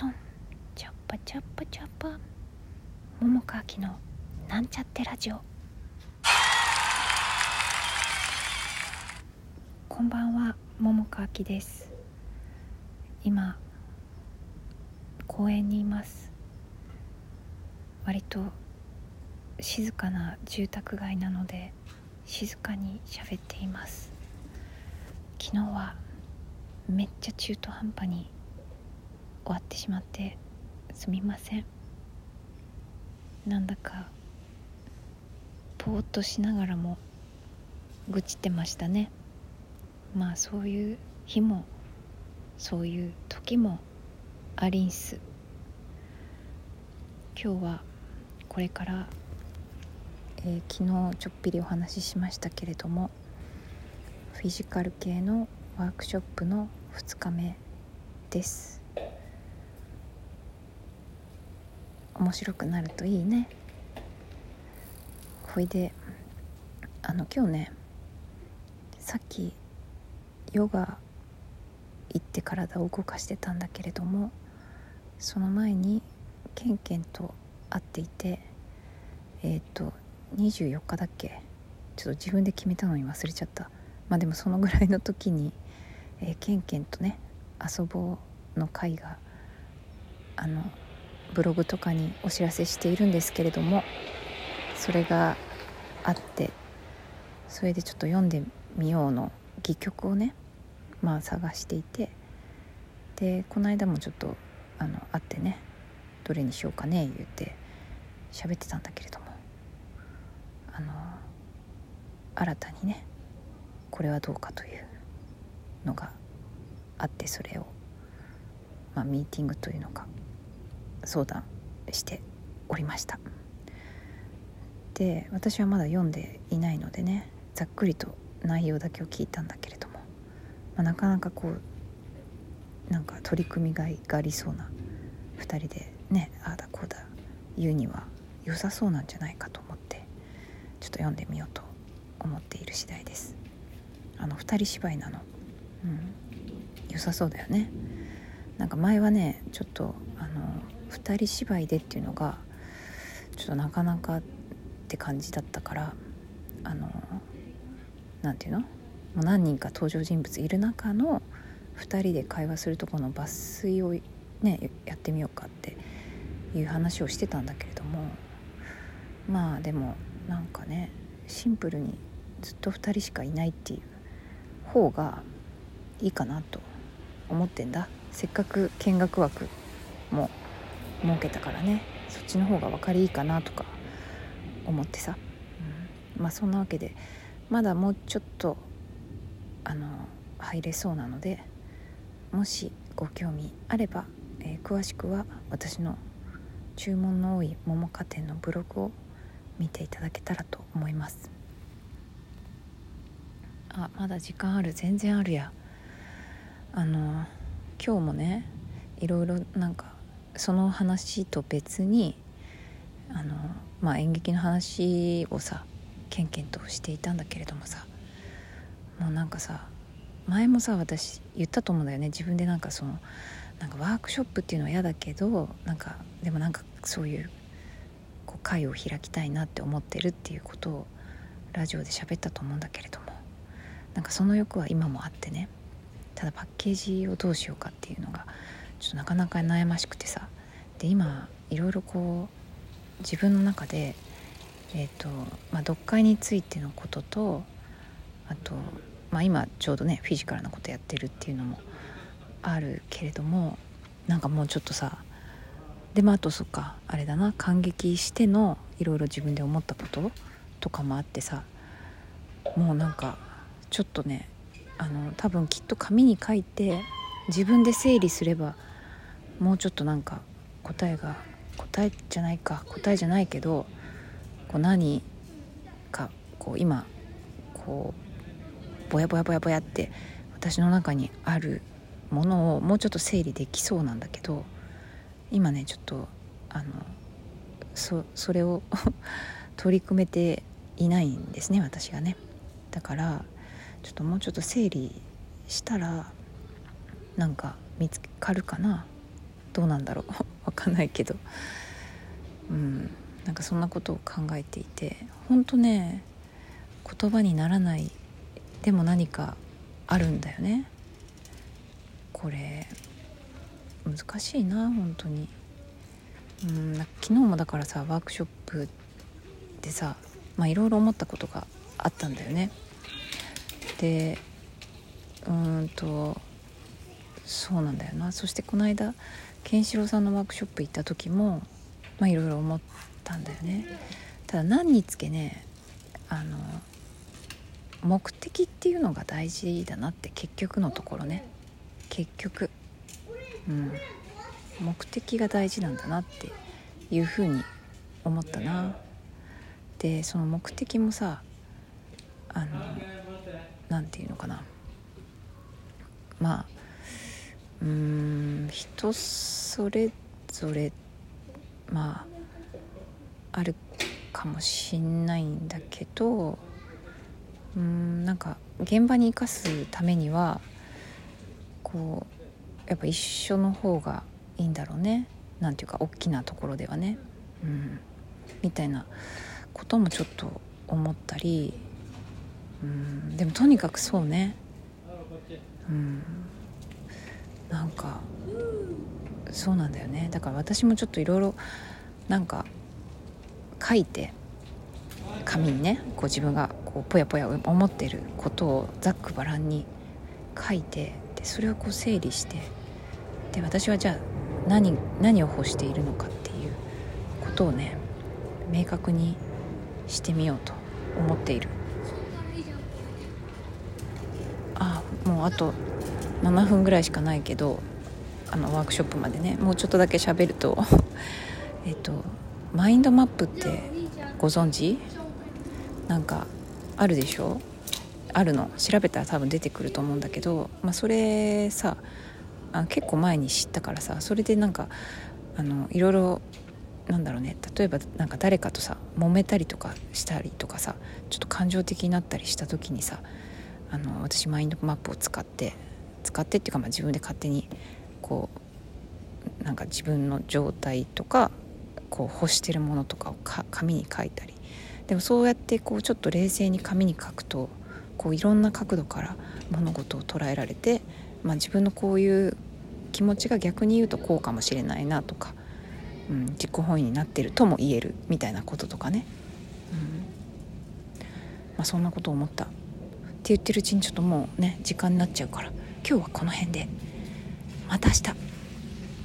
トン。チャッパチャッパチャッパ。桃川きのなんちゃってラジオ。こんばんは桃川きです。今公園にいます。割と静かな住宅街なので静かに喋っています。昨日はめっちゃ中途半端に終わってしまってすみません。なんだかぼーっとしながらも愚痴ってましたね。まあそういう日もそういう時もありんす。今日はこれから、えー、昨日ちょっぴりお話ししましたけれどもフィジカル系のワークショップの2日目です。面白くなるといいね。ほいであの今日ねさっきヨガ行って体を動かしてたんだけれどもその前にケンケンと会っていてえっ、ー、と24日だっけ？ちょっと自分で決めたのに忘れちゃった。まあでもそのぐらいの時に、えー、ケンケンとね遊ぼうの会があのブログとかにお知らせしているんですけれどもそれがあってそれでちょっと読んでみようの戯曲をねまあ探していてでこの間もちょっとあの会ってねどれにしようかね言って喋ってたんだけれどもあの新たにねこれはどうかというのがあってそれを、まあ、ミーティングというのか相談しておりました。で私はまだ読んでいないのでねざっくりと内容だけを聞いたんだけれども、まあ、なかなかこうなんか取り組みがいがありそうな2人でねああだこうだ言うには良さそうなんじゃないかと思ってちょっと読んでみようと思っている次第です。あの2人芝居なの。うん。良さそうだよね。なんか前はねちょっとあ2人芝居でっていうのがちょっとなかなかって感じだったからあの何て言うの？もう何人か登場人物いる中の2人で会話するとこの抜粋をねやってみようかっていう話をしてたんだけれどもまあでもなんかねシンプルにずっと2人しかいないっていう方がいいかなと思ってんだ。せっかく見学枠も設けたからね。そっちの方が分かりいいかなとか思ってさ、うん、まあそんなわけでまだもうちょっとあの入れそうなのでもしご興味あれば、えー、詳しくは私の注文の多い桃花店のブログを見ていただけたらと思います。あまだ時間ある。全然あるや。あの今日もねいろいろなんかその話と別にあの、まあ、演劇の話をさケンケンとしていたんだけれどもさもうなんかさ前もさ私言ったと思うんだよね。自分でなんかそのなんかワークショップっていうのは嫌だけどなんかでもなんかそういうこう会を開きたいなって思ってるっていうことをラジオで喋ったと思うんだけれどもなんかその欲は今もあってね。ただパッケージをどうしようかっていうのがちょっとなかなか悩ましくてさ。で今いろいろこう自分の中で、えーとまあ、読解についてのこととあと、まあ、今ちょうどねフィジカルなことやってるっていうのもあるけれどもなんかもうちょっとさでもあとそっかあれだな感激してのいろいろ自分で思ったこととかもあってさもうなんかちょっとねあの多分きっと紙に書いて自分で整理すればもうちょっとなんか答えが答えじゃないか答えじゃないけどこう何かこう今こうぼやぼやぼやぼやって私の中にあるものをもうちょっと整理できそうなんだけど今ねちょっとあのそそれを 取り組めていないんですね私がね。だからちょっともうちょっと整理したらなんか見つかるかな。どうなんだろう。分かんないけど。うん。なんかそんなことを考えていて。本当ね言葉にならない。でも何かあるんだよね。これ難しいな本当に。うん昨日もだからさワークショップでさまあいろいろ思ったことがあったんだよね。でうんとそうなんだよな。そしてこの間ケンシロウさんのワークショップ行った時もまあいろいろ思ったんだよね。ただ何につけねあの目的っていうのが大事だなって結局のところね。結局。うん。目的が大事なんだなっていうふうに思ったな。でその目的もさあの何て言うのかなまあ人それぞれまああるかもしんないんだけどうんなんか現場に生かすためにはこうやっぱ一緒の方がいいんだろうね。なんていうか大きなところではね、うん、みたいなこともちょっと思ったりうんでもとにかくそうね。うん。なんかそうなんだよね。だから私もちょっといろいろなんか書いて紙にねこう自分がこうぽやぽや思ってることをざっくばらんに書いてでそれをこう整理してで私はじゃあ何何を欲しているのかっていうことをね明確にしてみようと思っている。あもうあと7分ぐらいしかないけどあのワークショップまでねもうちょっとだけ喋ると えっとマインドマップってご存知？なんかあるでしょ？あるの？調べたら多分出てくると思うんだけど、まあ、それさあ結構前に知ったからさそれでなんかあのいろいろなんだろうね例えばなんか誰かとさ揉めたりとかしたりとかさちょっと感情的になったりした時にさあの私マインドマップを使って使ってっていうか、まあ、自分で勝手にこうなんか自分の状態とかこう欲してるものとかをか紙に書いたり。でもそうやってこうちょっと冷静に紙に書くとこういろんな角度から物事を捉えられて、まあ、自分のこういう気持ちが逆に言うとこうかもしれないなとか、うん、自己本位になってるとも言えるみたいなこととかね、うん。まあ、そんなことを思った。って言ってるうちにちょっともうね時間になっちゃうから。今日はこの辺で。また明日。